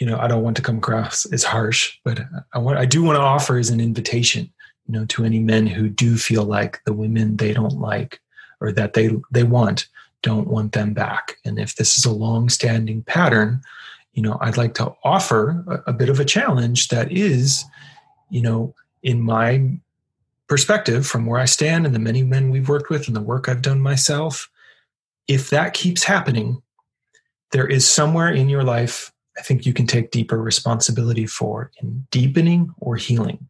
you know, I don't want to come across as harsh, but I want, I do want to offer as an invitation, you know, to any men who do feel like the women they don't like or that they they want don't want them back. And if this is a long-standing pattern, you know, I'd like to offer a, a bit of a challenge that is, you know, in my perspective from where I stand and the many men we've worked with and the work I've done myself, if that keeps happening, there is somewhere in your life I think you can take deeper responsibility for in deepening or healing.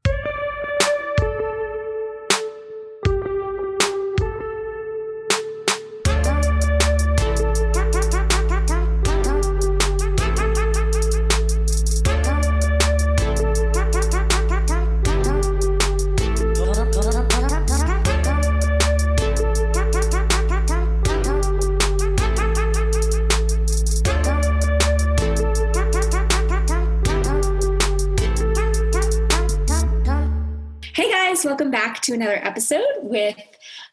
Episode with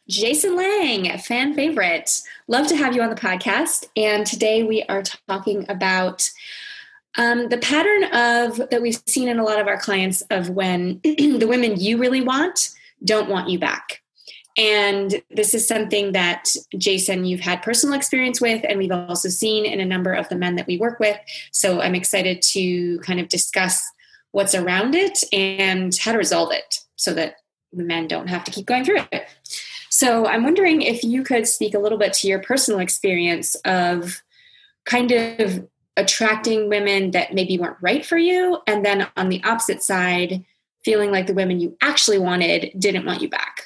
Jason Lang, fan favorite. Love to have you on the podcast. And today we are talking about um, the pattern of that we've seen in a lot of our clients of when the women you really want don't want you back. And this is something that Jason, you've had personal experience with, and we've also seen in a number of the men that we work with. So I'm excited to kind of discuss what's around it and how to resolve it so that men don't have to keep going through it. So I'm wondering if you could speak a little bit to your personal experience of kind of attracting women that maybe weren't right for you, and then on the opposite side, feeling like the women you actually wanted didn't want you back.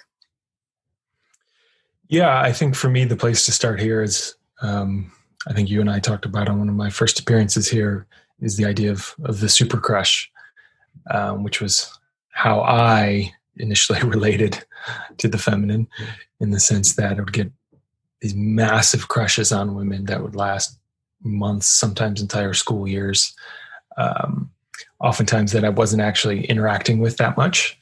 Yeah, I think for me, the place to start here is um, I think you and I talked about on one of my first appearances here is the idea of, of the super crush, um, which was how I initially related to the feminine in the sense that I would get these massive crushes on women that would last months, sometimes entire school years. Um, oftentimes that I wasn't actually interacting with that much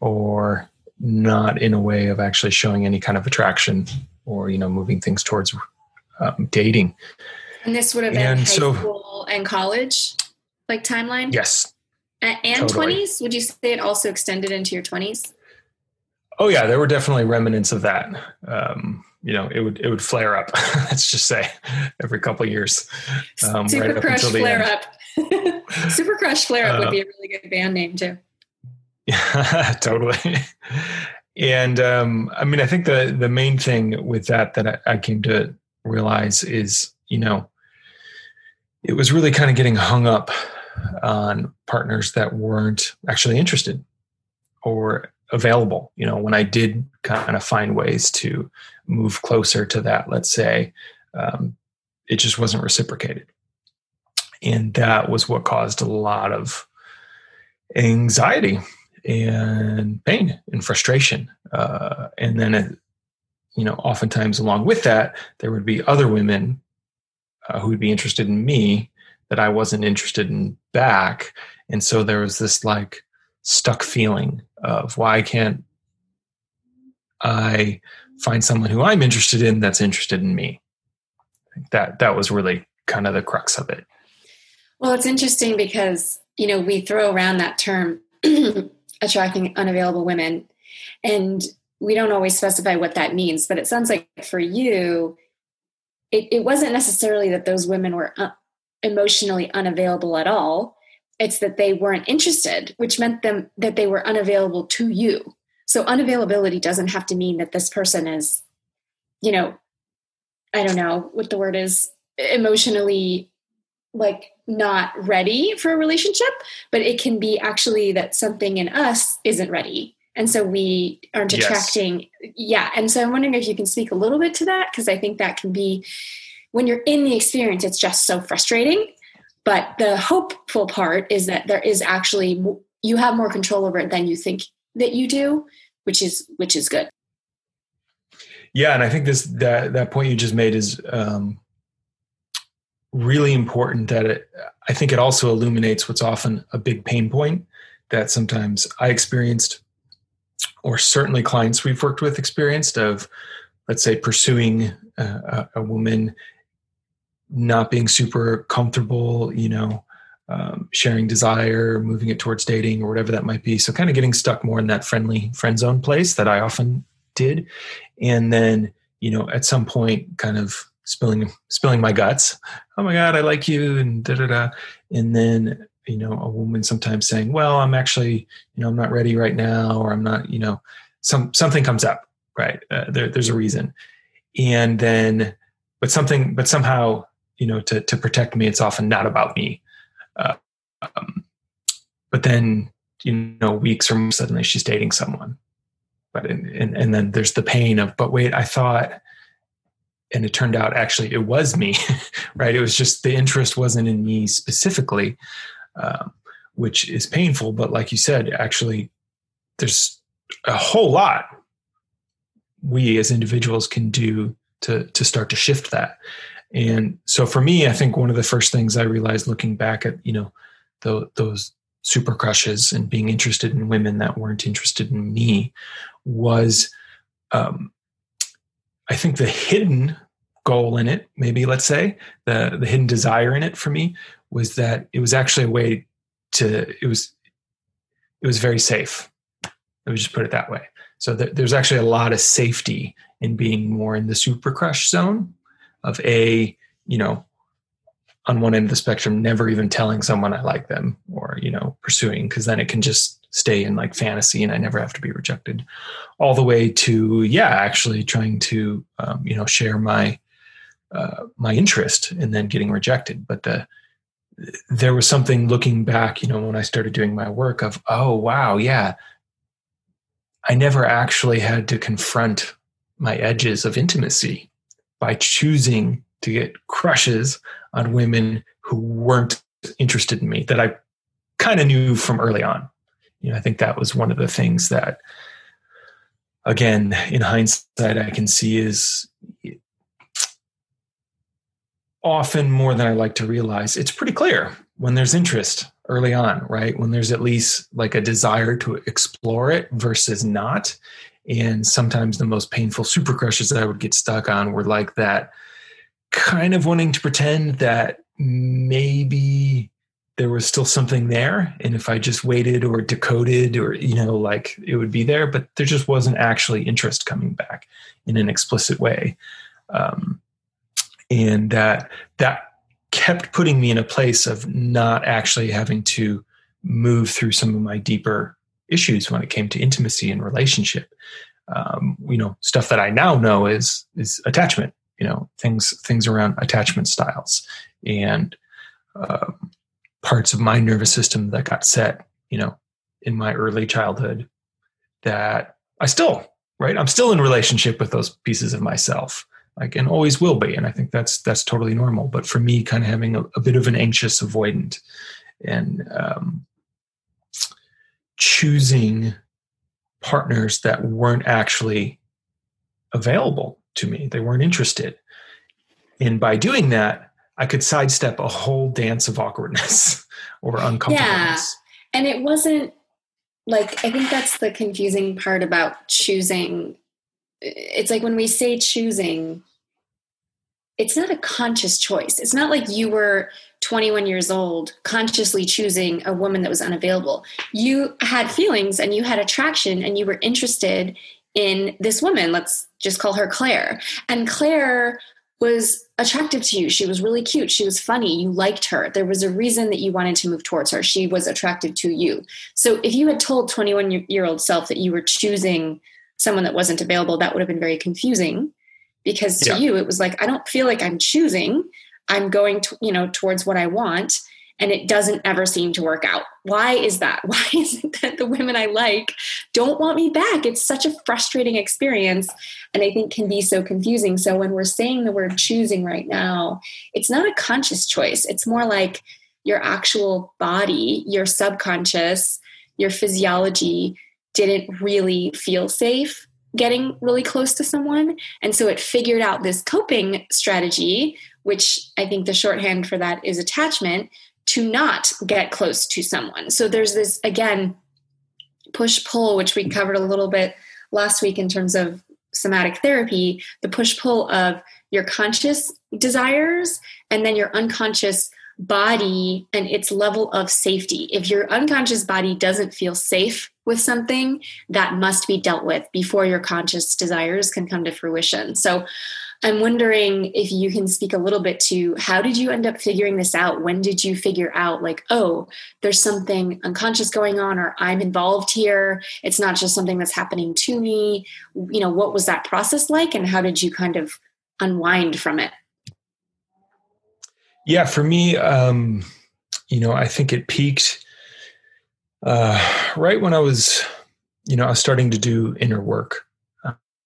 or not in a way of actually showing any kind of attraction or, you know, moving things towards um, dating. And this would have been and high so, school and college, like timeline? Yes and totally. 20s would you say it also extended into your 20s oh yeah there were definitely remnants of that. Um, you know it would it would flare up let's just say every couple years um, super right crush flare end. up. Super crush flare up uh, would be a really good band name too. Yeah totally. And um, i mean i think the the main thing with that that I, I came to realize is you know it was really kind of getting hung up on partners that weren't actually interested or available. You know, when I did kind of find ways to move closer to that, let's say, um, it just wasn't reciprocated. And that was what caused a lot of anxiety and pain and frustration. Uh, and then, it, you know, oftentimes along with that, there would be other women uh, who would be interested in me that I wasn't interested in back. And so there was this like stuck feeling of why can't I find someone who I'm interested in that's interested in me? That that was really kind of the crux of it. Well, it's interesting because, you know, we throw around that term attracting unavailable women and we don't always specify what that means, but it sounds like for you, it, it wasn't necessarily that those women were uh, emotionally unavailable at all. It's that they weren't interested, which meant them that they were unavailable to you. So unavailability doesn't have to mean that this person is, you know, I don't know what the word is, emotionally like not ready for a relationship, but it can be actually that something in us isn't ready. And so we aren't attracting. Yes. Yeah. And so I'm wondering if you can speak a little bit to that, because I think that can be when you're in the experience, it's just so frustrating. But the hopeful part is that there is actually you have more control over it than you think that you do, which is which is good. Yeah, and I think this that that point you just made is um, really important. That it, I think it also illuminates what's often a big pain point that sometimes I experienced, or certainly clients we've worked with experienced of, let's say, pursuing a, a woman not being super comfortable, you know, um, sharing desire, moving it towards dating or whatever that might be. So kind of getting stuck more in that friendly friend zone place that I often did. And then, you know, at some point kind of spilling spilling my guts. Oh my God, I like you and da da da. And then, you know, a woman sometimes saying, Well, I'm actually, you know, I'm not ready right now, or I'm not, you know, some something comes up, right? Uh, there, there's a reason. And then but something, but somehow, you know, to to protect me, it's often not about me uh, um, but then, you know, weeks or suddenly she's dating someone. But in, and and then there's the pain of, but wait, I thought, and it turned out actually it was me, right? It was just the interest wasn't in me specifically, um, which is painful. But like you said, actually, there's a whole lot we as individuals can do to to start to shift that and so for me, I think one of the first things I realized looking back at, you know, the, those super crushes and being interested in women that weren't interested in me was, um, I think the hidden goal in it, maybe let's say the, the hidden desire in it for me was that it was actually a way to, it was, it was very safe. Let me just put it that way. So th- there's actually a lot of safety in being more in the super crush zone of a you know on one end of the spectrum never even telling someone i like them or you know pursuing because then it can just stay in like fantasy and i never have to be rejected. All the way to yeah actually trying to um, you know share my uh, my interest and then getting rejected. But the there was something looking back you know when i started doing my work of oh wow yeah. I never actually had to confront my edges of intimacy by choosing to get crushes on women who weren't interested in me that I kind of knew from early on. You know, I think that was one of the things that, again, in hindsight, I can see is often more than I like to realize. It's pretty clear when there's interest early on, right? When there's at least like a desire to explore it versus not. And sometimes the most painful super crushes that I would get stuck on were like that, kind of wanting to pretend that maybe there was still something there. And if I just waited or decoded or, you know, like it would be there, but there just wasn't actually interest coming back in an explicit way. Um, and that, that kept putting me in a place of not actually having to move through some of my deeper issues when it came to intimacy and relationship. Um, you know, stuff that I now know is is attachment. You know, things things around attachment styles and uh, parts of my nervous system that got set. You know, in my early childhood that I still right. I'm still in relationship with those pieces of myself like and always will be and i think that's that's totally normal but for me kind of having a, a bit of an anxious avoidant and um, choosing partners that weren't actually available to me. They weren't interested. And by doing that, I could sidestep a whole dance of awkwardness or uncomfortableness. Yeah. And it wasn't like, I think that's the confusing part about choosing. It's like when we say choosing, it's not a conscious choice. It's not like you were 21 years old consciously choosing a woman that was unavailable. You had feelings and you had attraction and you were interested in this woman. Let's just call her Claire. And Claire was attractive to you. She was really cute. She was funny. You liked her. There was a reason that you wanted to move towards her. She was attractive to you. So if you had told 21 year old self that you were choosing someone that wasn't available, that would have been very confusing because to yeah. you it was like I don't feel like I'm choosing. I'm going to, you know, towards what I want and it doesn't ever seem to work out. Why is that? Why is it that the women I like don't want me back? It's such a frustrating experience and I think can be so confusing. So when we're saying the word choosing right now, it's not a conscious choice. It's more like your actual body, your subconscious, your physiology didn't really feel safe getting really close to someone. And so it figured out this coping strategy, which I think the shorthand for that is attachment, to not get close to someone. So there's this, again, push pull, which we covered a little bit last week in terms of somatic therapy, the push pull of your conscious desires and then your unconscious body and its level of safety. If your unconscious body doesn't feel safe with something, that must be dealt with before your conscious desires can come to fruition. So I'm wondering if you can speak a little bit to how did you end up figuring this out? When did you figure out, like, oh, there's something unconscious going on, or I'm involved here? It's not just something that's happening to me. You know, what was that process like, and how did you kind of unwind from it? Yeah, for me, um, you know, I think it peaked uh, right when I was, you know, I was starting to do inner work.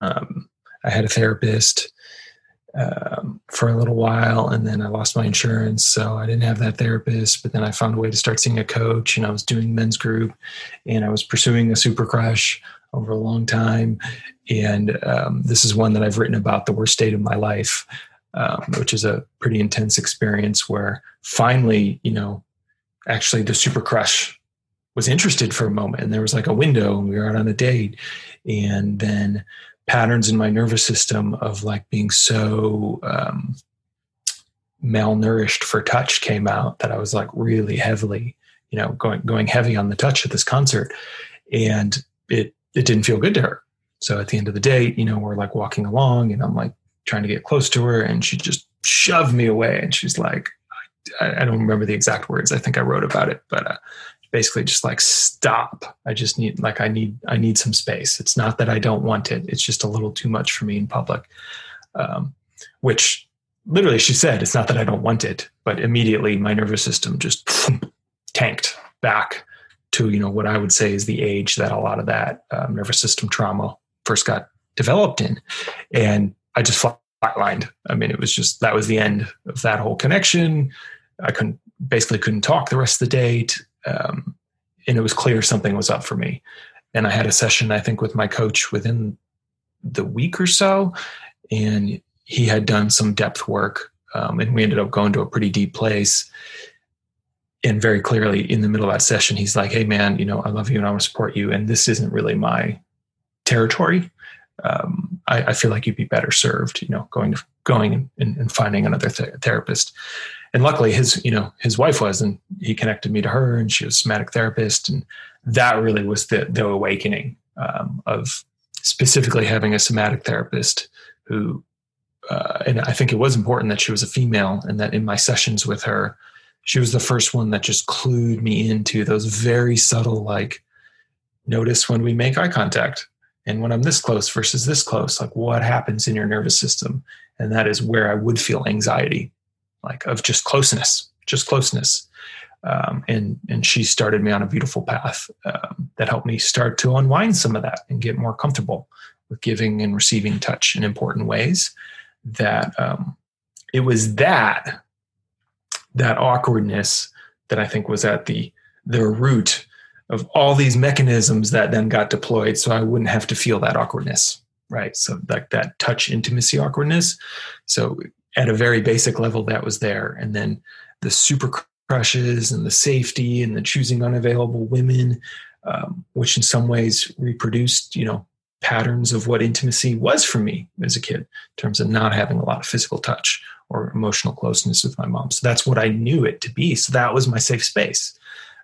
Um, I had a therapist um, for a little while, and then I lost my insurance, so I didn't have that therapist. But then I found a way to start seeing a coach, and I was doing men's group, and I was pursuing a super crush over a long time. And um, this is one that I've written about the worst state of my life, um, which is a pretty intense experience where finally, you know, actually the super crush was interested for a moment, and there was like a window, and we were out on a date, and then patterns in my nervous system of like being so um, malnourished for touch came out that I was like really heavily, you know, going going heavy on the touch at this concert, and it it didn't feel good to her. So at the end of the day, you know, we're like walking along, and I'm like trying to get close to her, and she just shoved me away, and she's like, I, I don't remember the exact words. I think I wrote about it, but uh, basically just like stop. I just need like i need i need some space. It's not that i don't want it. It's just a little too much for me in public. Um, which literally she said it's not that i don't want it but immediately my nervous system just tanked back to you know what i would say is the age that a lot of that um, nervous system trauma first got developed in. And i just flatlined. I mean it was just that was the end of that whole connection. I couldn't basically couldn't talk the rest of the date um, and it was clear something was up for me. And I had a session, I think, with my coach within the week or so, and he had done some depth work, um, and we ended up going to a pretty deep place. And very clearly, in the middle of that session, he's like, "Hey, man, you know, I love you and I want to support you, and this isn't really my territory. Um, I, I, feel like you'd be better served, you know, going to going and, and finding another th- therapist." And luckily his you know his wife was and he connected me to her and she was a somatic therapist and that really was the the awakening um, of specifically having a somatic therapist who uh, and i think it was important that she was a female and that in my sessions with her she was the first one that just clued me into those very subtle like notice when we make eye contact and when i'm this close versus this close like what happens in your nervous system? And that is where i would feel anxiety like of just closeness, just closeness. Um, and and she started me on a beautiful path um, that helped me start to unwind some of that and get more comfortable with giving and receiving touch in important ways. That um, it was that that awkwardness that I think was at the the root of all these mechanisms that then got deployed, so I wouldn't have to feel that awkwardness, right? So like that touch intimacy awkwardness. So at a very basic level that was there. And then the super crushes and the safety and the choosing unavailable women um, which in some ways reproduced you know patterns of what intimacy was for me as a kid in terms of not having a lot of physical touch or emotional closeness with my mom. So that's what i knew it to be. So that was my safe space.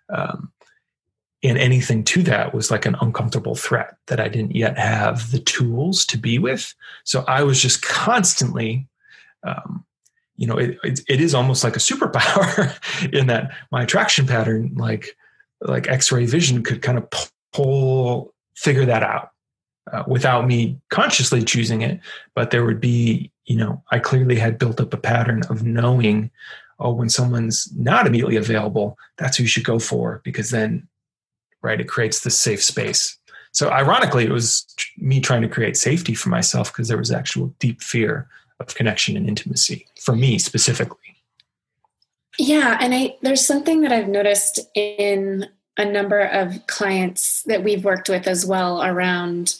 Um, and anything to that was like an uncomfortable threat that i didn't yet have the tools to be with. So i was just constantly um, you know, it, it, it is almost like a superpower in that my attraction pattern, like like X-ray vision, could kind of pull figure that out uh, without me consciously choosing it. But there would be, you know, I clearly had built up a pattern of knowing, oh, when someone's not immediately available, that's who you should go for because then, right, it creates this safe space. So ironically, it was me trying to create safety for myself because there was actual deep fear of connection and intimacy for me specifically. Yeah, and I there's something that I've noticed in a number of clients that we've worked with as well around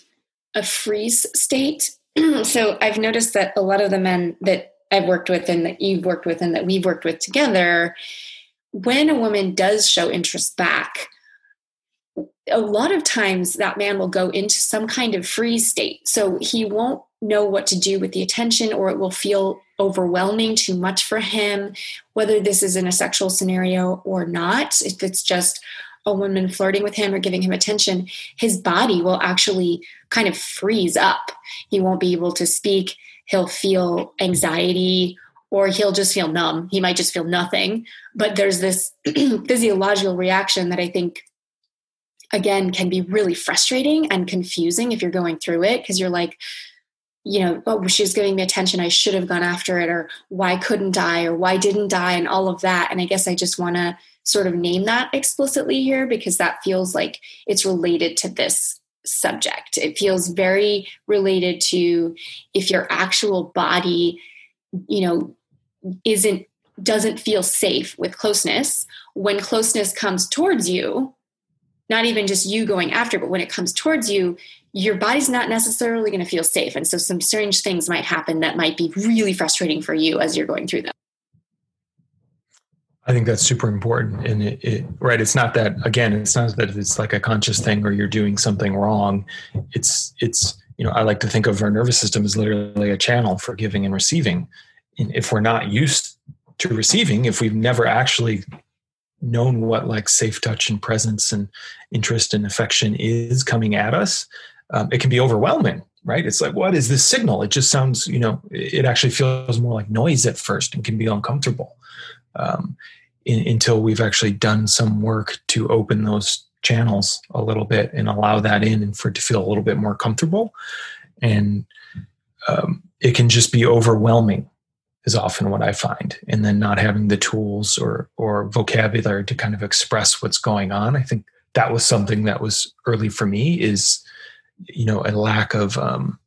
a freeze state. so I've noticed that a lot of the men that I've worked with and that you've worked with and that we've worked with together, when a woman does show interest back, a lot of times that man will go into some kind of freeze state. So he won't know what to do with the attention or it will feel overwhelming, too much for him, whether this is in a sexual scenario or not, if it's just a woman flirting with him or giving him attention, his body will actually kind of freeze up. He won't be able to speak. He'll feel anxiety or he'll just feel numb. He might just feel nothing. But there's this physiological reaction that I think, again, can be really frustrating and confusing if you're going through it because you're like, you know, oh, she's giving me attention. I should have gone after it, or why couldn't I, or why didn't I, and all of that. And I guess I just want to sort of name that explicitly here because that feels like it's related to this subject. It feels very related to if your actual body, you know, isn't doesn't feel safe with closeness when closeness comes towards you not even just you going after but when it comes towards you your body's not necessarily going to feel safe and so some strange things might happen that might be really frustrating for you as you're going through them I think that's super important. And it, it, right, it's not that again, it's not that it's like a conscious thing or you're doing something wrong. It's it's you know, I like to think of our nervous system as literally a channel for giving and receiving if we're not used to receiving, if we've never actually known what like safe touch and presence and interest and affection is coming at us, um, it can be overwhelming, right? It's like, what is this signal? It just sounds, you know, it actually feels more like noise at first and can be uncomfortable um, in, until we've actually done some work to open those channels a little bit and allow that in and for it to feel a little bit more comfortable. And um, it can just be overwhelming is often what I find. And then not having the tools or or vocabulary to kind of express what's going on. I think that was something that was early for me is you know a lack of um,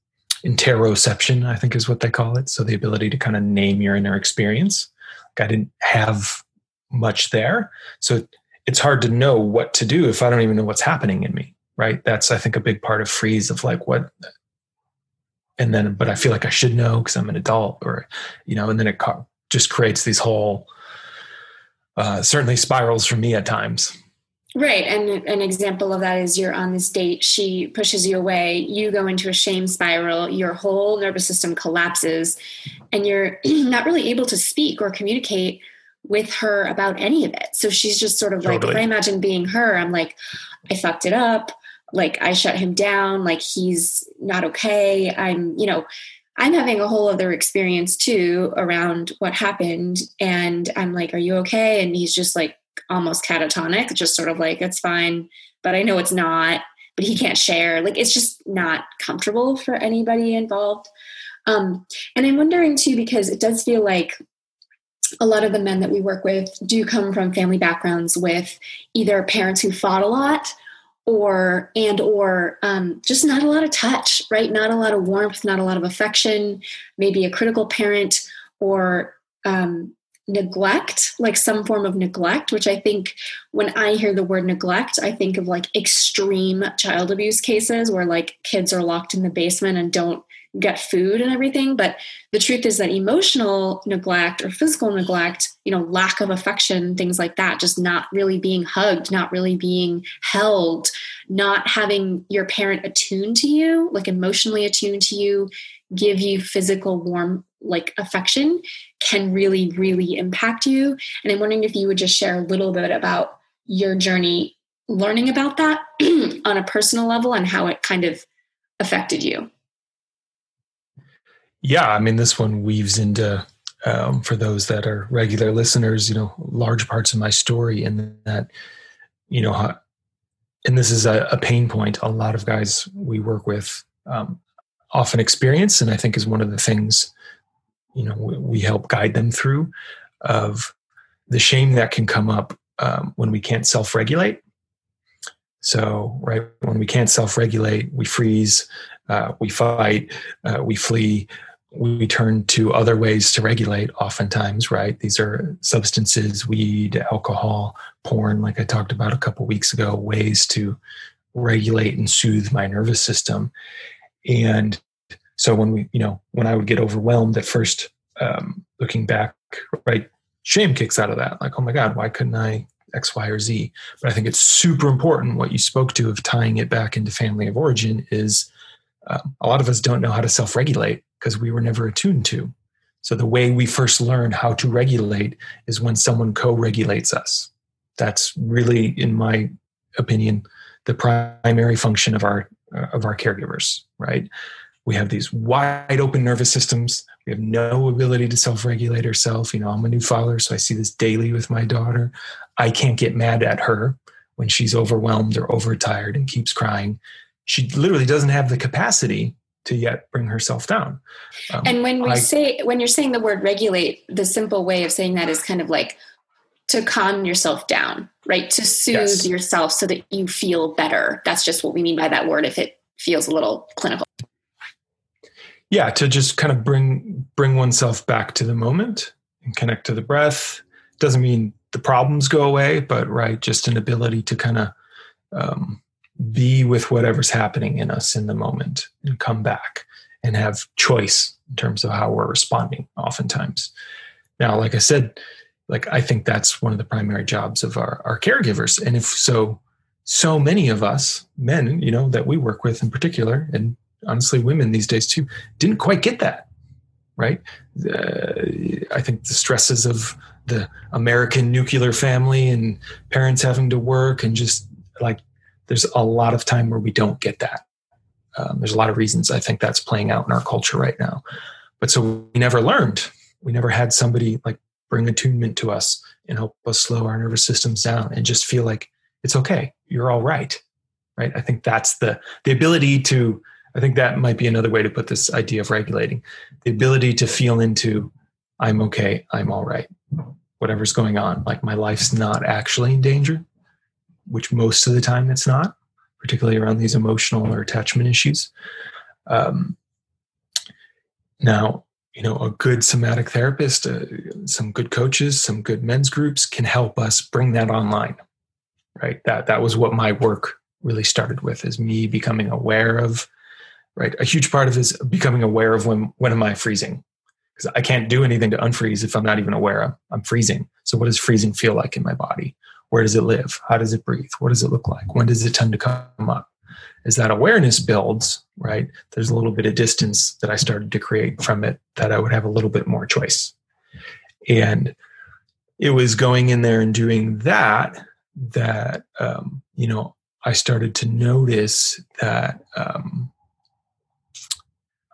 interoception. I think is what they call it. So the ability to kind of name your inner experience. Like I didn't have much there, so it's hard to know what to do if I don't even know what's happening in me. Right. That's I think a big part of freeze of like what and then but i feel like i should know because i'm an adult or you know and then it just creates these whole uh, certainly spirals for me at times. Right. And an example of that is you're on this date she pushes you away you go into a shame spiral your whole nervous system collapses and you're not really able to speak or communicate with her about any of it. So she's just sort of totally. like if i imagine being her i'm like i fucked it up like I shut him down, like he's not okay. I'm, you know, I'm having a whole other experience too around what happened. And I'm like, Are you okay? And he's just like almost catatonic, just sort of like, It's fine, but I know it's not, but he can't share. Like it's just not comfortable for anybody involved. Um, and I'm wondering too, because it does feel like a lot of the men that we work with do come from family backgrounds with either parents who fought a lot or and or um, just not a lot of touch right? Not a lot of warmth not a lot of affection maybe a critical parent or um, neglect like some form of neglect which i think when i hear the word neglect i think of like extreme child abuse cases where like kids are locked in the basement and don't get food and everything but the truth is that emotional neglect or physical neglect you know lack of affection things like that just not really being hugged not really being held not having your parent attuned to you like emotionally attuned to you give you physical warm like affection can really really impact you. And i'm wondering if you would just share a little bit about your journey learning about that on a personal level and how it kind of affected you yeah, I mean, this one weaves into, um, for those that are regular listeners, you know, large parts of my story, and that, you know, and this is a, a pain point a lot of guys we work with um, often experience, and I think is one of the things, you know, we, we help guide them through of the shame that can come up um, when we can't self regulate. So, right, when we can't self regulate, we freeze, uh, we fight, uh, we flee, we turn to other ways to regulate oftentimes right? These are substances weed alcohol porn like i talked about a couple weeks ago ways to regulate and soothe my nervous system. And so when we you know when i would get overwhelmed at first um, looking back right shame kicks out of that. Like oh my god why couldn't i x y or z? But i think it's super important what you spoke to of tying it back into family of origin is um, a lot of us don't know how to self-regulate because we were never attuned to So the way we first learn how to regulate is when someone co-regulates us. That's really, in my opinion, the primary function of our uh, of our caregivers. Right? We have these wide open nervous systems. We have no ability to self-regulate ourselves. You know, I'm a new father, so I see this daily with my daughter. I can't get mad at her when she's overwhelmed or overtired and keeps crying. She literally doesn't have the capacity to yet bring herself down. Um, and when we I, say, when you're saying the word regulate, the simple way of saying that is kind of like to calm yourself down, right? To soothe yes. yourself so that you feel better. That's just what we mean by that word if it feels a little clinical. Yeah, to just kind of bring bring oneself back to the moment and connect to the breath. Doesn't mean the problems go away, but right, just an ability to kind of um, be with whatever's happening in us in the moment and come back and have choice in terms of how we're responding oftentimes. Now like i said like i think that's one of the primary jobs of our, our caregivers. And if so so many of us men you know that we work with in particular and honestly women these days too didn't quite get that right? Uh, i think the stresses of the american nuclear family and parents having to work and just like there's a lot of time where we don't get that. Um, there's a lot of reasons I think that's playing out in our culture right now. But so we never learned. We never had somebody like bring attunement to us and help us slow our nervous systems down and just feel like it's okay. You're all right. Right. I think that's the the ability to I think that might be another way to put this idea of regulating. The ability to feel into I'm okay, I'm all right. Whatever's going on. Like my life's not actually in danger which most of the time it's not, particularly around these emotional or attachment issues. Um, now, you know, a good somatic therapist, uh, some good coaches, some good men's groups can help us bring that online. Right. That that was what my work really started with is me becoming aware of right a huge part of is becoming aware of when when am i freezing because i can't do anything to unfreeze if i'm not even aware of i'm freezing so what does freezing feel like in my body where does it live? How does it breathe? What does it look like? When does it tend to come up? As that awareness builds, right, there's a little bit of distance that I started to create from it that I would have a little bit more choice. And it was going in there and doing that that, um, you know, I started to notice that, um,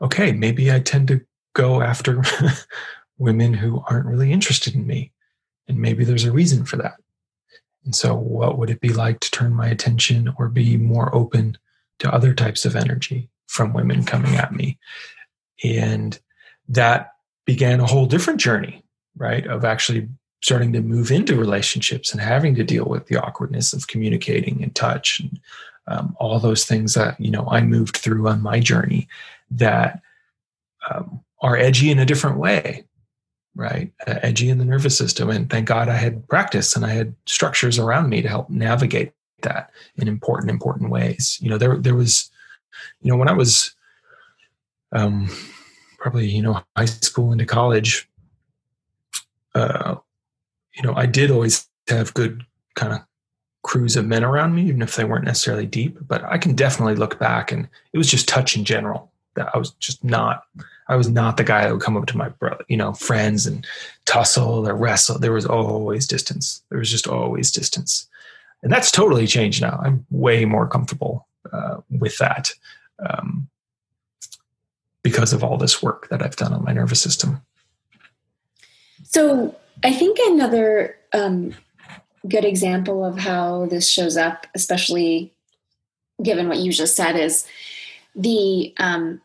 okay, maybe I tend to go after women who aren't really interested in me. And maybe there's a reason for that. And so, what would it be like to turn my attention or be more open to other types of energy from women coming at me? And that began a whole different journey, right? Of actually starting to move into relationships and having to deal with the awkwardness of communicating and touch and um, all those things that you know I moved through on my journey that um, are edgy in a different way, right? Uh, edgy in the nervous system. And thank God I had practice and I had structures around me to help navigate that in important, important ways. You know, there there was, you know, when I was um probably, you know, high school into college, uh, you know, I did always have good kind of crews of men around me, even if they weren't necessarily deep. But I can definitely look back and it was just touch in general that I was just not I was not the guy that would come up to my brother, you know, friends and tussle or wrestle. There was always distance. There was just always distance. And that's totally changed now. I'm way more comfortable uh, with that um, because of all this work that I've done on my nervous system. So I think another um, good example of how this shows up, especially given what you just said, is the um,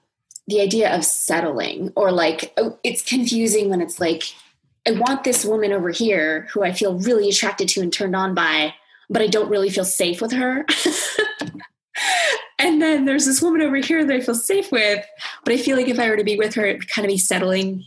the idea of settling or like oh, it's confusing when it's like i want this woman over here who i feel really attracted to and turned on by but i don't really feel safe with her. And then there's this woman over here that i feel safe with but i feel like if i were to be with her it would kind of be settling.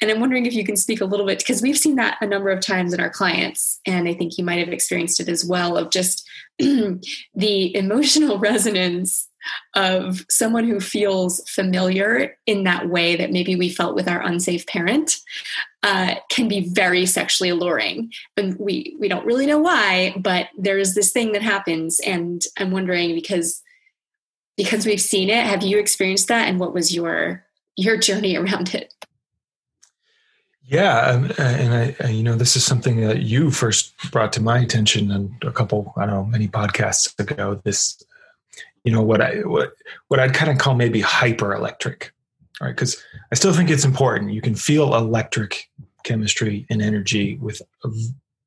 And i'm wondering if you can speak a little bit because we've seen that a number of times in our clients and i think you might have experienced it as well of just the emotional resonance of someone who feels familiar in that way that maybe we felt with our unsafe parent uh, can be very sexually alluring. And we we don't really know why but there's this thing that happens. And i'm wondering because because we've seen it have you experienced that? And what was your your journey around it? Yeah, um, uh, and I, you know, this is something that you first brought to my attention and a couple, I don't know, many podcasts ago. This, you know, what I what what I'd kind of call maybe hyper electric, right? Because I still think it's important. You can feel electric chemistry and energy with a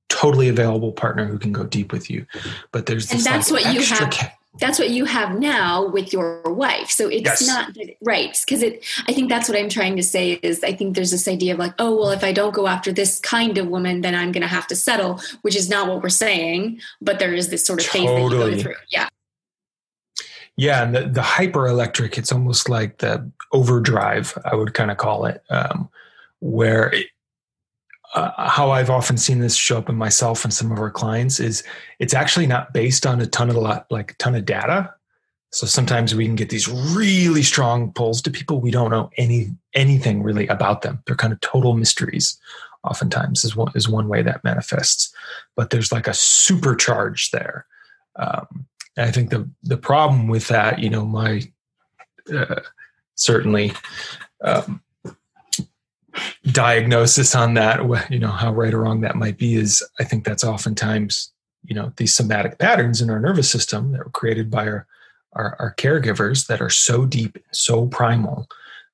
totally available partner who can go deep with you, but there's and that's like what you have that's what you have now with your wife so it's yes. not right because it i think that's what i'm trying to say is i think there's this idea of like oh well if i don't go after this kind of woman then i'm going to have to settle which is not what we're saying but there is this sort of phase totally. that you go through yeah yeah and the, the hyper electric it's almost like the overdrive i would kind of call it um, where it, uh, how I've often seen this show up in myself and some of our clients is it's actually not based on a ton of lot, like a ton of data. So sometimes we can get these really strong pulls to people we don't know any anything really about them. They're kind of total mysteries. Oftentimes is one is one way that manifests, but there's like a supercharge there. Um, and I think the the problem with that, you know, my uh, certainly um, diagnosis on that, you know, how right or wrong that might be, is I think that's oftentimes, you know, these somatic patterns in our nervous system that were created by our, our, our caregivers that are so deep, so primal,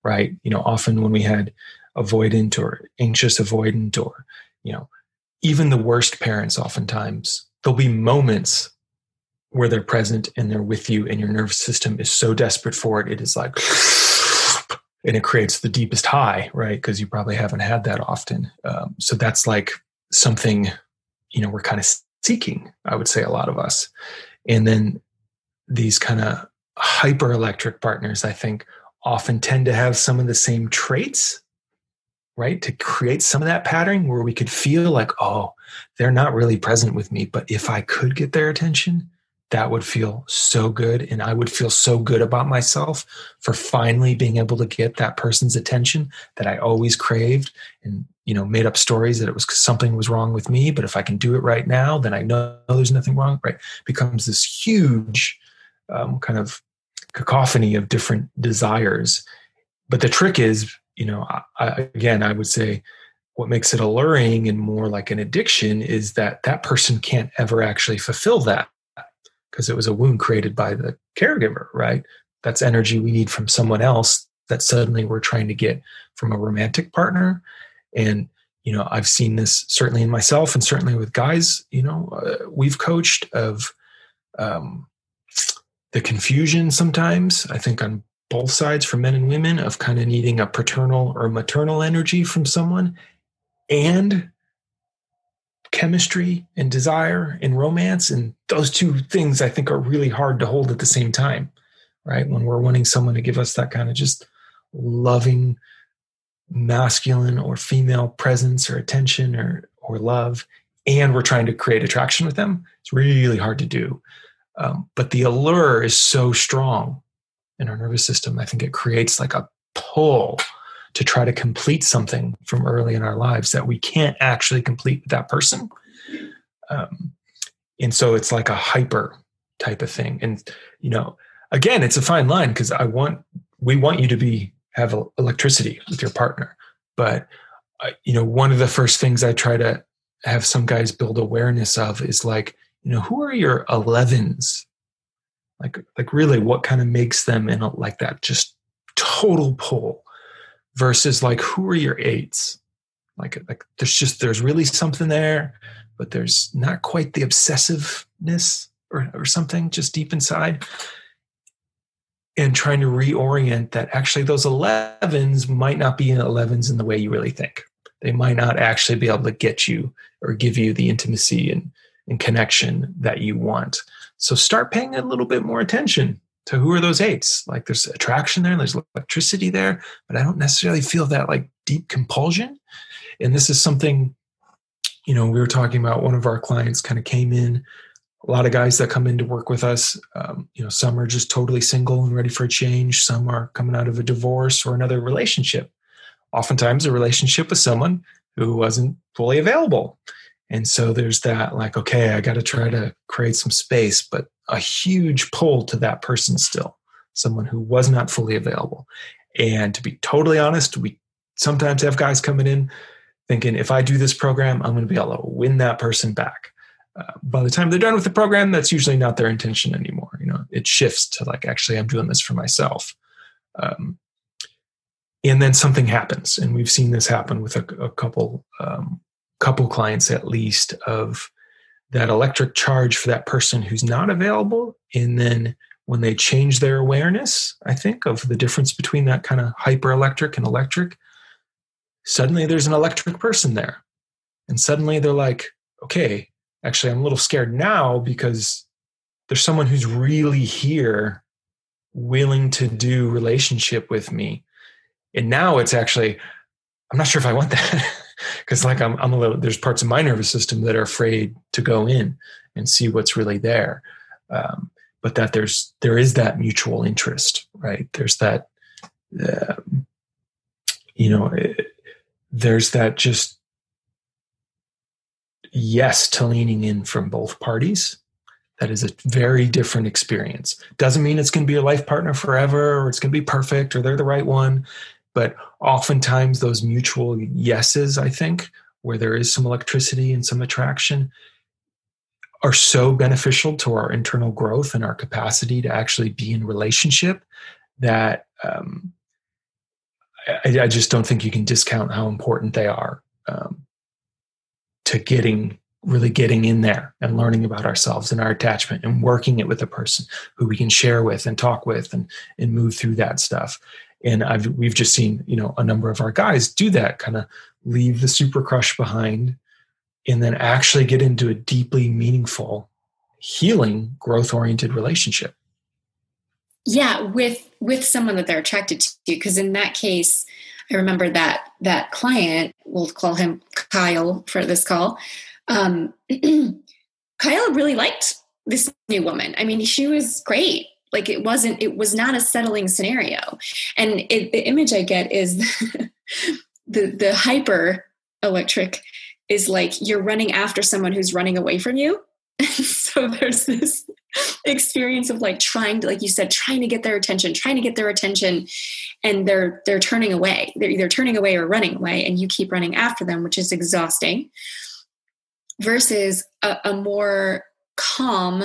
right? You know, often when we had avoidant or anxious avoidant or, you know, even the worst parents, oftentimes, there'll be moments where they're present and they're with you and your nervous system is so desperate for it, it is like, and it creates the deepest high, right? Because you probably haven't had that often. Um, so that's like something, you know, we're kind of seeking, I would say, a lot of us. And then these kind of hyper electric partners, I think, often tend to have some of the same traits, right? To create some of that pattern where we could feel like, oh, they're not really present with me. But if I could get their attention, that would feel so good and i would feel so good about myself for finally being able to get that person's attention that i always craved and you know made up stories that it was something was wrong with me but if i can do it right now then i know there's nothing wrong right? Becomes this huge um, kind of cacophony of different desires. But the trick is you know I, again i would say what makes it alluring and more like an addiction is that that person can't ever actually fulfill that because it was a wound created by the caregiver, right? That's energy we need from someone else that suddenly we're trying to get from a romantic partner. And, you know, I've seen this certainly in myself and certainly with guys, you know, uh, we've coached of um, the confusion sometimes, I think on both sides for men and women of kind of needing a paternal or maternal energy from someone and chemistry and desire and romance and those two things i think are really hard to hold at the same time right? When we're wanting someone to give us that kind of just loving masculine or female presence or attention or or love and we're trying to create attraction with them it's really hard to do. Um, but the allure is so strong in our nervous system i think it creates like a pull to try to complete something from early in our lives that we can't actually complete with that person. Um, and so it's like a hyper type of thing. And, you know, again, it's a fine line because I want, we want you to be, have electricity with your partner. But, uh, you know, one of the first things I try to have some guys build awareness of is like, you know, who are your 11s? Like, like really what kind of makes them in a, like that just total pull versus like who are your eights? Like like there's just there's really something there but there's not quite the obsessiveness or, or something just deep inside. And trying to reorient that actually those 11s might not be 11s in the way you really think. They might not actually be able to get you or give you the intimacy and, and connection that you want. So start paying a little bit more attention to who are those eights like there's attraction there there's electricity there but i don't necessarily feel that like deep compulsion. And this is something you know we were talking about one of our clients kind of came in a lot of guys that come in to work with us um, you know some are just totally single and ready for a change some are coming out of a divorce or another relationship. Oftentimes a relationship with someone who wasn't fully available and so there's that like okay i got to try to create some space but a huge pull to that person still, someone who was not fully available. And to be totally honest, we sometimes have guys coming in thinking if I do this program, I'm going to be able to win that person back. Uh, by the time they're done with the program, that's usually not their intention anymore. You know, it shifts to like, actually, I'm doing this for myself. Um, and then something happens, and we've seen this happen with a, a couple um, couple clients at least of that electric charge for that person who's not available, and then when they change their awareness, I think of the difference between that kind of hyper electric and electric, suddenly there's an electric person there, and suddenly they're like, okay, actually, I'm a little scared now because there's someone who's really here willing to do relationship with me. And now it's actually i'm not sure if i want that because like I'm, I'm a little there's parts of my nervous system that are afraid to go in and see what's really there. Um, but that there's there is that mutual interest right? There's that uh, you know it, eh, there's that just yes to leaning in from both parties. That is a very different experience. Doesn't mean it's going to be a life partner forever or it's going to be perfect or they're the right one but oftentimes those mutual yeses i think where there is some electricity and some attraction are so beneficial to our internal growth and our capacity to actually be in relationship that um, I, I, just don't think you can discount how important they are um, to getting really getting in there and learning about ourselves and our attachment and working it with a person who we can share with and talk with and and move through that stuff and I've we've just seen you know a number of our guys do that kind of leave the super crush behind and then actually get into a deeply meaningful healing growth oriented relationship. Yeah with with someone that they're attracted to because in that case i remember that that client we'll call him kyle for this call um, kyle really liked this new woman. I mean she was great like it wasn't it was not a settling scenario. And it, the image i get is the the hyper electric is like you're running after someone who's running away from you. So there's this experience of like trying to like you said trying to get their attention trying to get their attention and they're they're turning away. They're either turning away or running away and you keep running after them which is exhausting versus a, a more calm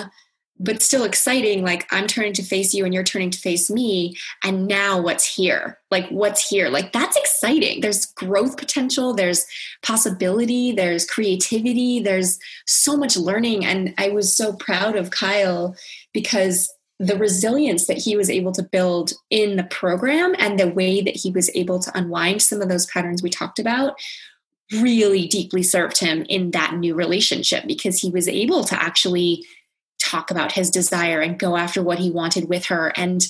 but still exciting like i'm turning to face you and you're turning to face me and now what's here? Like what's here? Like that's exciting. There's growth potential there's possibility there's creativity there's so much learning and i was so proud of kyle because the resilience that he was able to build in the program and the way that he was able to unwind some of those patterns we talked about really deeply served him in that new relationship because he was able to actually talk about his desire and go after what he wanted with her and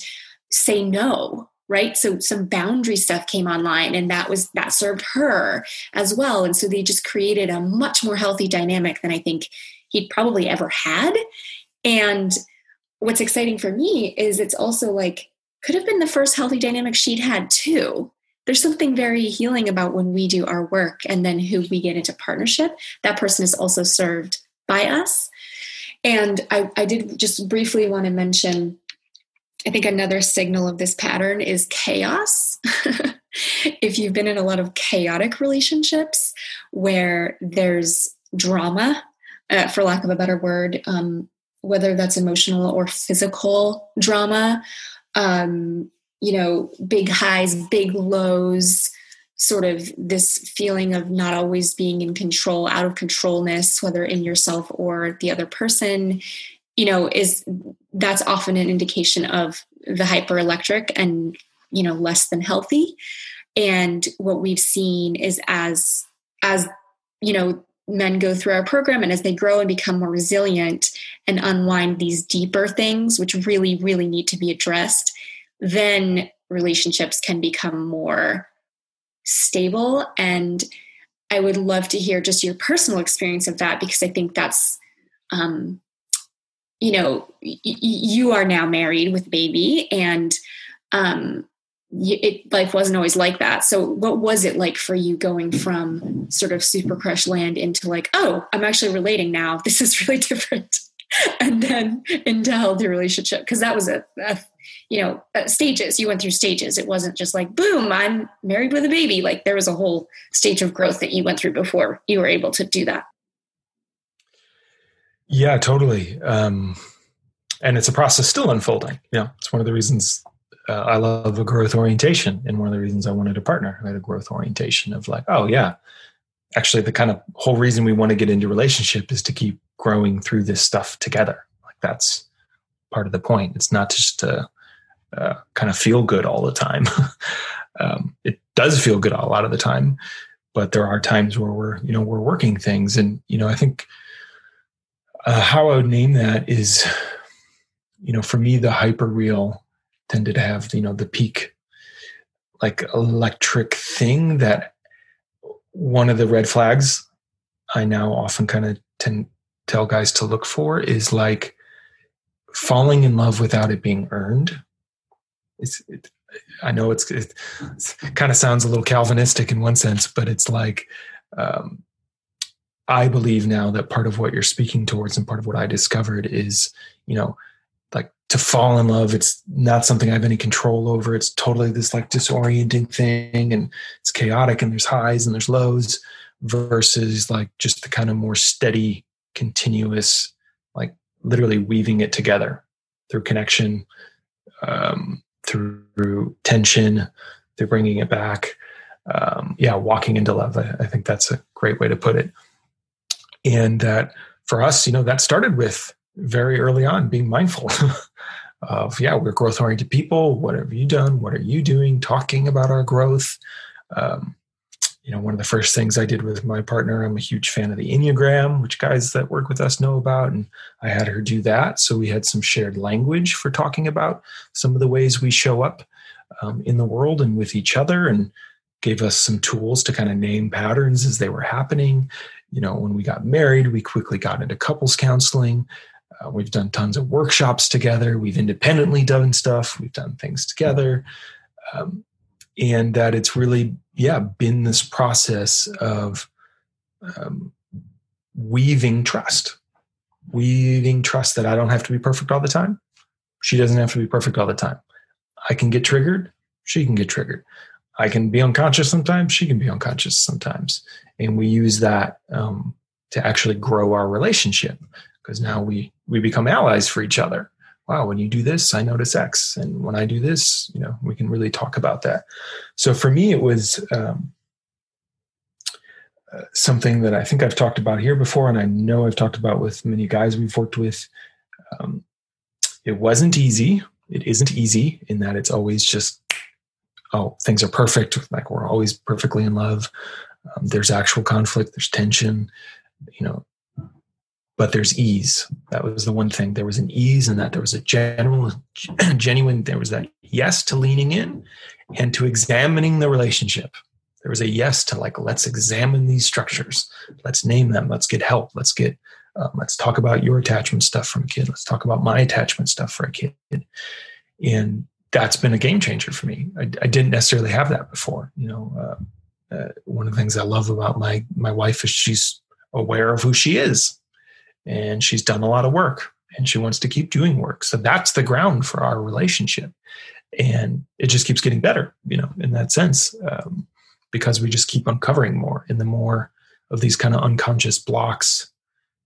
say no right? So some boundary stuff came online and that was that served her as well. And so they just created a much more healthy dynamic than i think he'd probably ever had. And what's exciting for me is it's also like could have been the first healthy dynamic she'd had too. There's something very healing about when we do our work and then who we get into partnership. That person is also served by us and I, I did just briefly want to mention I think another signal of this pattern is chaos. if you've been in a lot of chaotic relationships where there's drama, uh, for lack of a better word, um, whether that's emotional or physical drama, um, you know, big highs, big lows, sort of this feeling of not always being in control, out of controlness, whether in yourself or the other person, you know, is that's often an indication of the hyperelectric and, you know, less than healthy. And what we've seen is as, as, you know, men go through our program and as they grow and become more resilient and unwind these deeper things, which really, really need to be addressed, then relationships can become more stable. And I would love to hear just your personal experience of that because I think that's, um, you know, y- you are now married with baby and um, it, life wasn't always like that. So, what was it like for you going from sort of super crush land into like, oh, I'm actually relating now. This is really different. and then into healthy relationship because that was a, a, you know uh, stages. You went through stages. It wasn't just like boom i'm married with a baby. Like there was a whole stage of growth that you went through before you were able to do that. Yeah totally. Um and it's a process still unfolding. Know it's one of the reasons uh, i love a growth orientation and one of the reasons i wanted a partner. Who had a growth orientation of like oh yeah. Actually the kind of whole reason we want to get into relationship is to keep growing through this stuff together. Like that's part of the point. It's not just to uh, kind of feel good all the time um, it does feel good a lot of the time but there are times where we're you know we're working things and you know i think uh, how i would name that is you know for me the hyper real tended to have you know the peak like electric thing that one of the red flags I now often kind of tend tell guys to look for is like falling in love without it being earned. It's, it, I know it's, it, kind of sounds a little Calvinistic in one sense, but it's like, um, I believe now that part of what you're speaking towards and part of what I discovered is, you know, like to fall in love it's not something i have any control over. It's totally this like disorienting thing and it's chaotic and there's highs and there's lows versus like just the kind of more steady continuous like literally weaving it together through connection um, through tension through bringing it back. Um, yeah walking into love I, I think that's a great way to put it. And that for us you know that started with very early on being mindful of yeah we're growth oriented people. What have you done? What are you doing? Talking about our growth. Um, you know one of the first things i did with my partner i'm a huge fan of the enneagram which guys that work with us know about and i had her do that so we had some shared language for talking about some of the ways we show up um, in the world and with each other and gave us some tools to kind of name patterns as they were happening you know when we got married we quickly got into couples counseling uh, we've done tons of workshops together. We've independently done stuff. We've done things together. Um, and that it's really, yeah, been this process of um, weaving trust, weaving trust that I don't have to be perfect all the time. She doesn't have to be perfect all the time. I can get triggered. She can get triggered. I can be unconscious sometimes. She can be unconscious sometimes. And we use that um, to actually grow our relationship because now we we become allies for each other wow when you do this i notice x. And when i do this you know we can really talk about that. So for me it was um, uh, something that i think i've talked about here before and i know i've talked about with many guys we've worked with. Um, it wasn't easy. It isn't easy in that it's always just oh things are perfect. Like we're always perfectly in love. Um, there's actual conflict. There's tension. You know but there's ease. That was the one thing. There was an ease in that. There was a general, genuine, there was that yes to leaning in and to examining the relationship. There was a yes to like, let's examine these structures. Let's name them. Let's get help. Let's get, um, let's talk about your attachment stuff from a kid. Let's talk about my attachment stuff for a kid. And that's been a game changer for me. I, I didn't necessarily have that before. You know, uh, uh, one of the things I love about my my wife is she's aware of who she is and she's done a lot of work and she wants to keep doing work. So that's the ground for our relationship. And it just keeps getting better, you know, in that sense, um, because we just keep uncovering more. And the more of these kind of unconscious blocks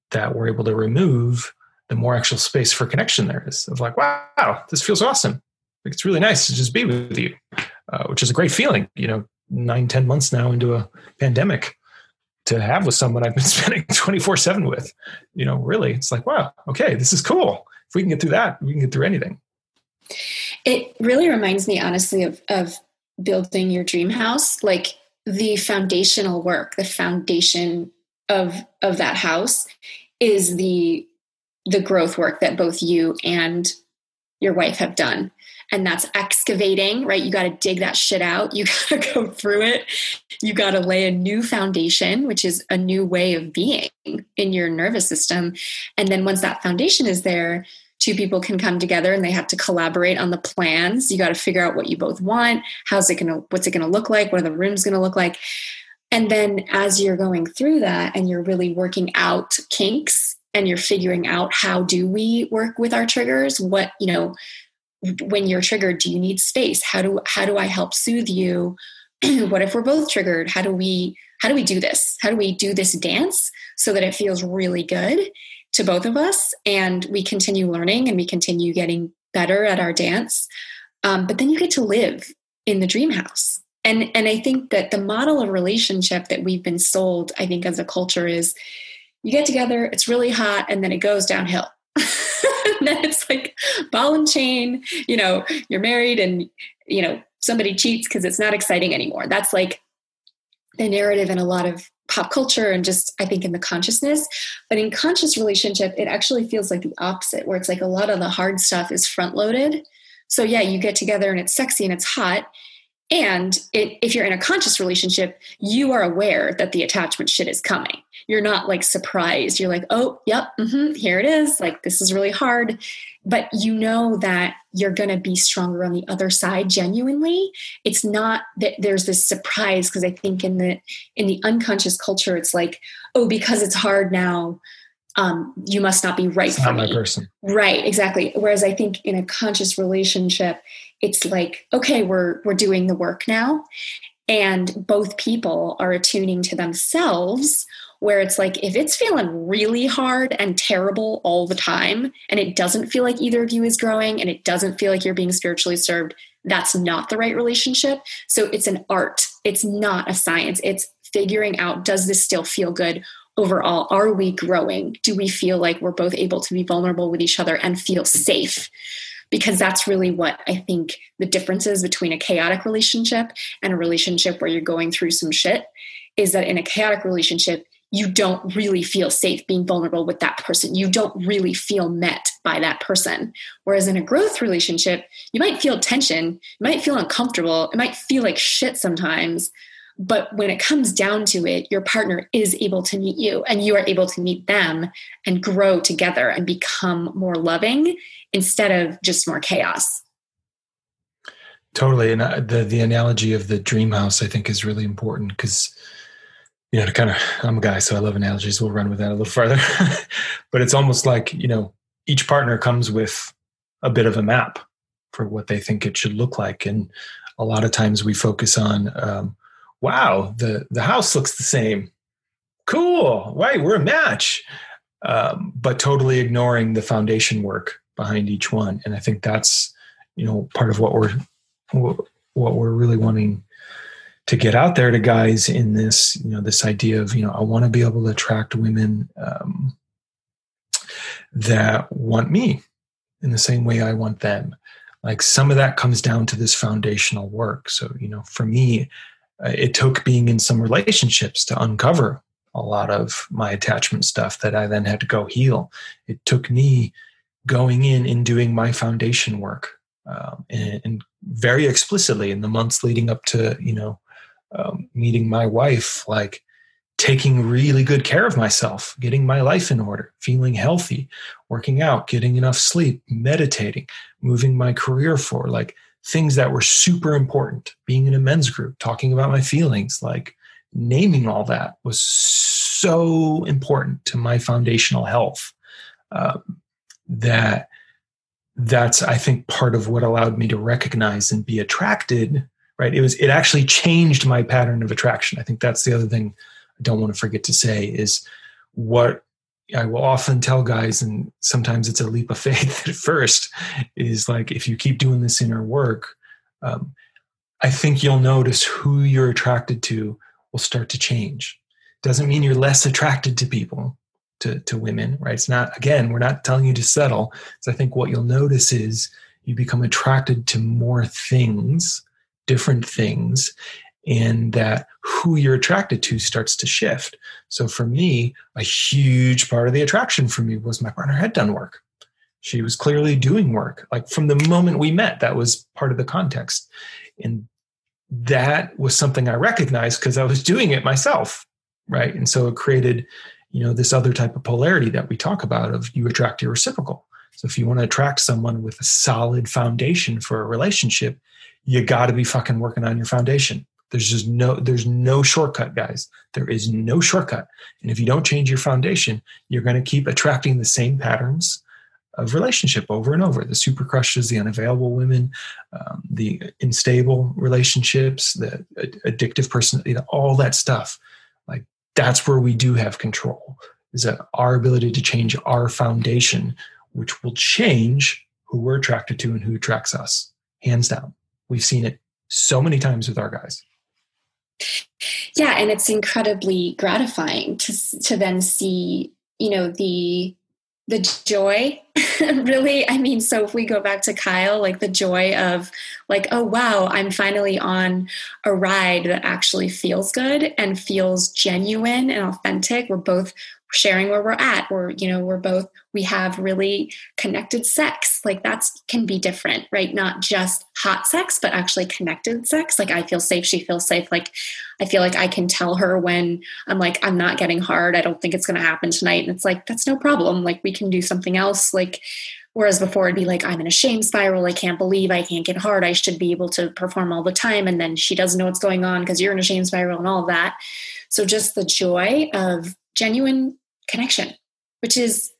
that we're able to remove, the more actual space for connection there is of like, wow, this feels awesome. Like it's really nice to just be with you, uh, which is a great feeling, you know, nine, ten months now into a pandemic to have with someone I've been spending 24 7 with. You know, really, it's like, wow, okay, this is cool. If we can get through that, we can get through anything. It really reminds me, honestly, of, of building your dream house. Like the foundational work, the foundation of of that house is the the growth work that both you and your wife have done and that's excavating, right? You got to dig that shit out. You got to go through it. You got to lay a new foundation, which is a new way of being in your nervous system. And then once that foundation is there, two people can come together and they have to collaborate on the plans. You got to figure out what you both want. How's it going to, what's it going to look like? What are the rooms going to look like? And then as you're going through that and you're really working out kinks and you're figuring out how do we work with our triggers, what, you know, when you're triggered do you need space? How do how do i help soothe you? What if we're both triggered? How do we how do we do this? How do we do this dance so that it feels really good to both of us and we continue learning and we continue getting better at our dance? Um, but then you get to live in the dream house. And and i think that the model of relationship that we've been sold i think as a culture is you get together it's really hot and then it goes downhill and then it's like ball and chain you know you're married and you know somebody cheats because it's not exciting anymore. That's like the narrative in a lot of pop culture and just i think in the consciousness. But in conscious relationship it actually feels like the opposite where it's like a lot of the hard stuff is front loaded so yeah you get together and it's sexy and it's hot and it, if you're in a conscious relationship, you are aware that the attachment shit is coming. You're not like surprised. You're like, oh, yep, mm-hmm, here it is. Like, this is really hard. But you know that you're going to be stronger on the other side genuinely. It's not that there's this surprise because I think in the in the unconscious culture, it's like, oh, because it's hard now, um, you must not be right it's for not me. my person. Right, exactly. Whereas I think in a conscious relationship, it's like, okay, we're we're doing the work now. And both people are attuning to themselves, where it's like, if it's feeling really hard and terrible all the time, and it doesn't feel like either of you is growing and it doesn't feel like you're being spiritually served, that's not the right relationship. So it's an art, it's not a science. It's figuring out does this still feel good overall are we growing do we feel like we're both able to be vulnerable with each other and feel safe because that's really what i think the difference is between a chaotic relationship and a relationship where you're going through some shit is that in a chaotic relationship you don't really feel safe being vulnerable with that person. You don't really feel met by that person. Whereas in a growth relationship, you might feel tension, you might feel uncomfortable, it might feel like shit sometimes, but when it comes down to it, your partner is able to meet you and you are able to meet them and grow together and become more loving instead of just more chaos. Totally. And uh, the, the analogy of the dream house, I think, is really important because, you know, to kind of, I'm a guy, so I love analogies. We'll run with that a little further. but it's almost like, you know, each partner comes with a bit of a map for what they think it should look like. And a lot of times we focus on, um, wow, the, the house looks the same. Cool. Right. We're a match. Um, but totally ignoring the foundation work behind each one. And I think that's, you know, part of what we're, what we're really wanting to get out there to guys in this, you know, this idea of, you know, I want to be able to attract women um, that want me in the same way I want them. Like some of that comes down to this foundational work. So, you know, for me, it took being in some relationships to uncover a lot of my attachment stuff that I then had to go heal. It took me going in and doing my foundation work um, and, and, very explicitly in the months leading up to you know um, meeting my wife, like taking really good care of myself, getting my life in order, feeling healthy, working out, getting enough sleep, meditating, moving my career forward, like things that were super important being in a men's group talking about my feelings like naming all that was so important to my foundational health um, that that's i think part of what allowed me to recognize and be attracted right? It was it actually changed my pattern of attraction. I think that's the other thing i don't want to forget to say is what I will often tell guys, and sometimes it's a leap of faith at first, is like if you keep doing this inner work, um, I think you'll notice who you're attracted to will start to change. Doesn't mean you're less attracted to people, to, to women, right? It's not, again, we're not telling you to settle. So I think what you'll notice is you become attracted to more things, different things, and that who you're attracted to starts to shift. So for me, a huge part of the attraction for me was my partner had done work. She was clearly doing work. Like from the moment we met, that was part of the context. And that was something I recognized because I was doing it myself. Right. And so it created, you know, this other type of polarity that we talk about of you attract your reciprocal. So if you want to attract someone with a solid foundation for a relationship, you got to be fucking working on your foundation there's just no there's no shortcut, guys. There is no shortcut. And if you don't change your foundation, you're going to keep attracting the same patterns of relationship over and over the super crushes the unavailable women um, the unstable relationships the addictive person you know, all that stuff like that's where we do have control is that our ability to change our foundation which will change who we're attracted to and who attracts us hands down we've seen it so many times with our guys yeah and it's incredibly gratifying to to then see you know the the joy. Really i mean so if we go back to kyle like the joy of like oh wow i'm finally on a ride that actually feels good and feels genuine and authentic. We're both sharing where we're at we're you know we're both we have really connected sex. Like that's can be different right? Not just hot sex but actually connected sex. Like i feel safe she feels safe. Like i feel like i can tell her when i'm like i'm not getting hard. I don't think it's going to happen tonight. And it's like that's no problem. Like we can do something else. Like whereas before it'd be like i'm in a shame spiral. I can't believe i can't get hard. I should be able to perform all the time. And then she doesn't know what's going on because you're in a shame spiral and all that. So just the joy of genuine connection, which is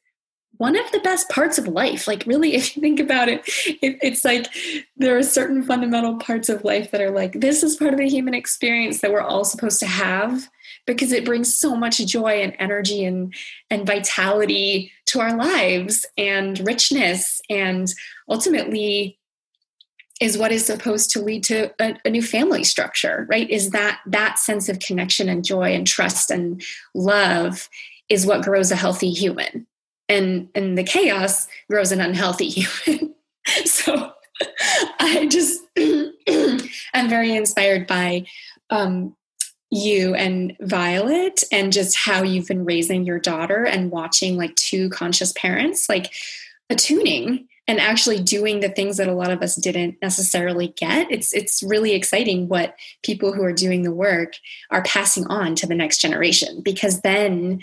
one of the best parts of life. Like, really, if you think about it, it, it's like there are certain fundamental parts of life that are like, this is part of the human experience that we're all supposed to have because it brings so much joy and energy and, and vitality to our lives and richness and ultimately is what is supposed to lead to a, a, new family structure right is that that sense of connection and joy and trust and love is what grows a healthy human. And and the chaos grows an unhealthy human. So i just i'm very inspired by um, you and violet and just how you've been raising your daughter and watching like two conscious parents like attuning and actually doing the things that a lot of us didn't necessarily get. It's it's really exciting what people who are doing the work are passing on to the next generation because then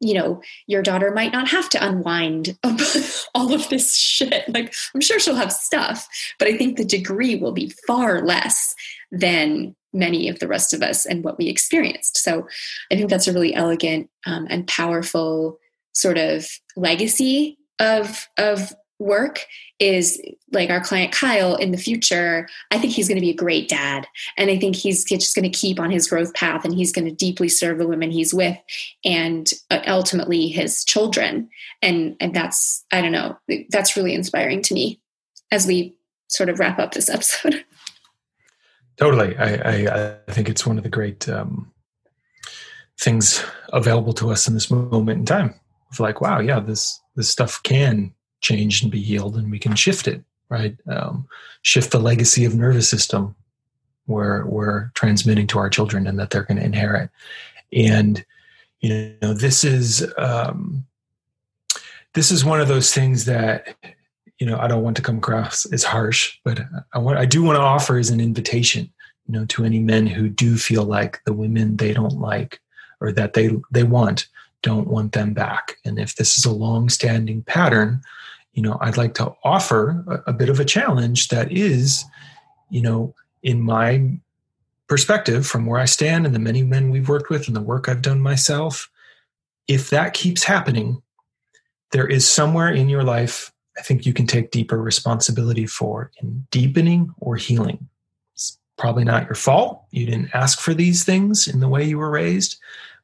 you know your daughter might not have to unwind all of this shit. Like i'm sure she'll have stuff but i think the degree will be far less than many of the rest of us and what we experienced. So i think that's a really elegant um, and powerful sort of legacy of of work is like our client Kyle in the future, I think he's going to be a great dad. And I think he's just going to keep on his growth path and he's going to deeply serve the women he's with and uh, ultimately his children. And, and that's, I don't know, that's really inspiring to me as we sort of wrap up this episode. Totally. I, I, I think it's one of the great um, things available to us in this moment in time of like, wow, yeah, this, this stuff can changed and be healed and we can shift it right? Um, shift the legacy of nervous system where we're transmitting to our children and that they're going to inherit. And you know this is um, this is one of those things that you know i don't want to come across as harsh but i want i do want to offer as an invitation you know to any men who do feel like the women they don't like or that they they want don't want them back. And if this is a long standing pattern you know, I'd like to offer a, a bit of a challenge that is, you know, in my perspective from where I stand and the many men we've worked with and the work I've done myself, if that keeps happening, there is somewhere in your life I think you can take deeper responsibility for in deepening or healing. It's probably not your fault. You didn't ask for these things in the way you were raised,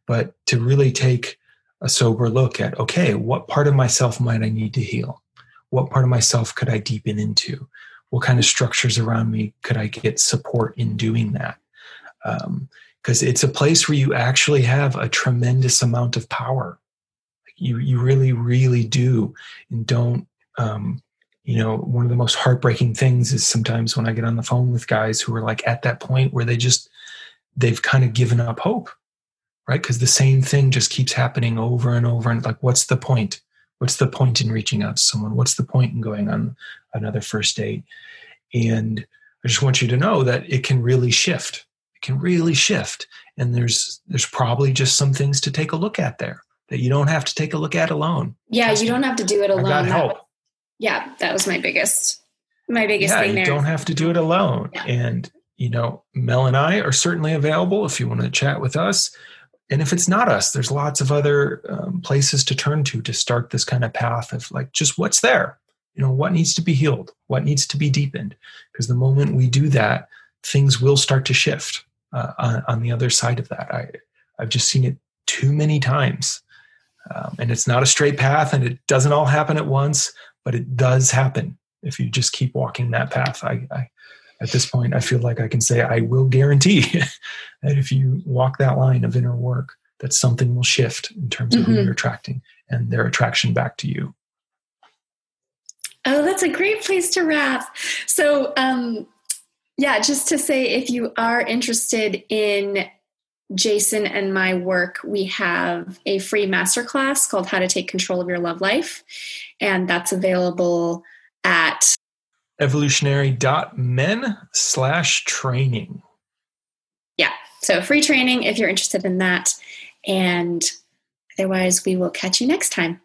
but to really take a sober look at okay, what part of myself might I need to heal? What part of myself could I deepen into? What kind of structures around me could I get support in doing that? Because um, it's a place where you actually have a tremendous amount of power. You you really really do, and don't. Um, you know, one of the most heartbreaking things is sometimes when I get on the phone with guys who are like at that point where they just they've kind of given up hope, right? Because the same thing just keeps happening over and over, and like, what's the point? What's the point in reaching out to someone? What's the point in going on another first date? And I just want you to know that it can really shift. It can really shift. And there's there's probably just some things to take a look at there that you don't have to take a look at alone. Yeah, you don't have to do it alone. I got help. Yeah, that was my biggest my biggest yeah, thing there. You don't have to do it alone. Yeah. And you know, Mel and I are certainly available if you want to chat with us and if it's not us, there's lots of other um, places to turn to to start this kind of path of like just what's there. You know, what needs to be healed, what needs to be deepened. Because the moment we do that, things will start to shift uh, on, on, the other side of that. I, I've just seen it too many times. Um, and it's not a straight path and it doesn't all happen at once, but it does happen if you just keep walking that path. I, I at this point, I feel like I can say I will guarantee that if you walk that line of inner work, that something will shift in terms of mm-hmm. who you're attracting and their attraction back to you. Oh, that's a great place to wrap. So, um, yeah, just to say, if you are interested in Jason and my work, we have a free masterclass called How to Take Control of Your Love Life. And that's available at evolutionary.men slash training. Yeah. So free training if you're interested in that. And otherwise, we will catch you next time.